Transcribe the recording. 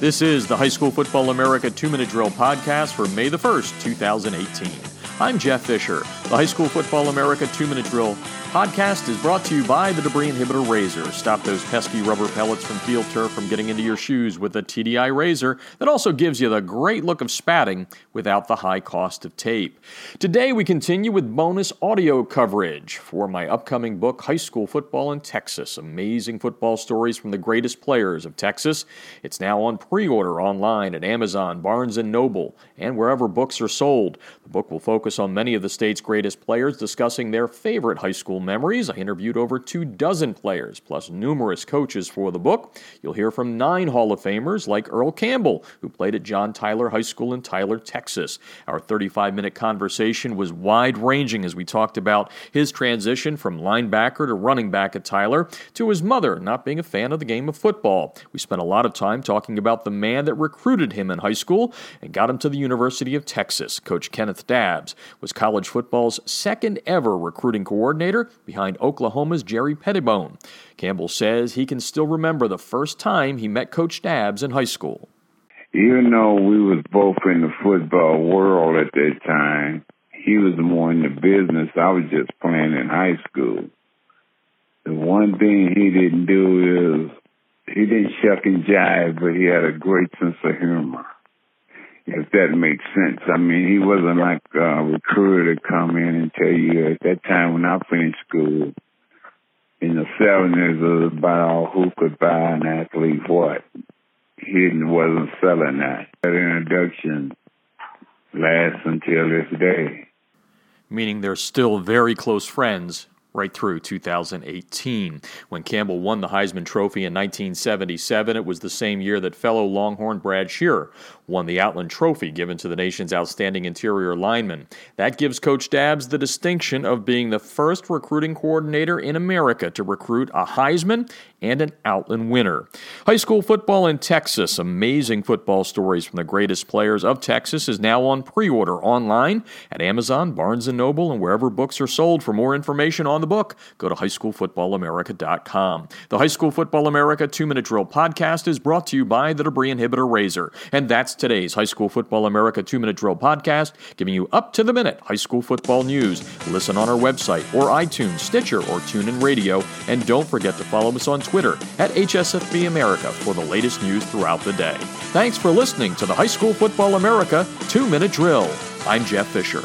This is the High School Football America 2 Minute Drill podcast for May the 1st, 2018. I'm Jeff Fisher. The High School Football America 2 Minute Drill podcast is brought to you by the Debris Inhibitor Razor. Stop those pesky rubber pellets from field turf from getting into your shoes with a TDI razor that also gives you the great look of spatting without the high cost of tape. Today we continue with bonus audio coverage for my upcoming book, High School Football in Texas Amazing Football Stories from the Greatest Players of Texas. It's now on pre order online at Amazon, Barnes and Noble, and wherever books are sold. The book will focus on many of the state's greatest players discussing their favorite high school memories. I interviewed over two dozen players, plus numerous coaches for the book. You'll hear from nine Hall of Famers like Earl Campbell, who played at John Tyler High School in Tyler, Texas. Our 35 minute conversation was wide ranging as we talked about his transition from linebacker to running back at Tyler to his mother not being a fan of the game of football. We spent a lot of time talking about the man that recruited him in high school and got him to the University of Texas. Coach Kenneth Dabbs was college football's second ever recruiting coordinator behind Oklahoma's Jerry Pettibone. Campbell says he can still remember the first time he met Coach Dabbs in high school. Even though we was both in the football world at that time, he was more in the business. I was just playing in high school. The one thing he didn't do is he didn't shuck and jive, but he had a great sense of humor that makes sense. I mean, he wasn't like a recruiter to come in and tell you at that time when I finished school in the seventies, it was about who could buy an athlete what. He wasn't selling that. That introduction lasts until this day. Meaning they're still very close friends right through 2018. When Campbell won the Heisman Trophy in 1977, it was the same year that fellow Longhorn Brad Shearer won the Outland Trophy given to the nation's outstanding interior lineman. That gives Coach Dabbs the distinction of being the first recruiting coordinator in America to recruit a Heisman and an Outland winner. High school football in Texas, amazing football stories from the greatest players of Texas, is now on pre-order online at Amazon, Barnes & Noble, and wherever books are sold. For more information on the book, go to highschoolfootballamerica.com. The High School Football America 2-Minute Drill podcast is brought to you by the Debris Inhibitor Razor, and that's today's High School Football America 2 Minute Drill podcast, giving you up to the minute high school football news. Listen on our website or iTunes, Stitcher, or TuneIn Radio. And don't forget to follow us on Twitter at HSFB America for the latest news throughout the day. Thanks for listening to the High School Football America 2 Minute Drill. I'm Jeff Fisher.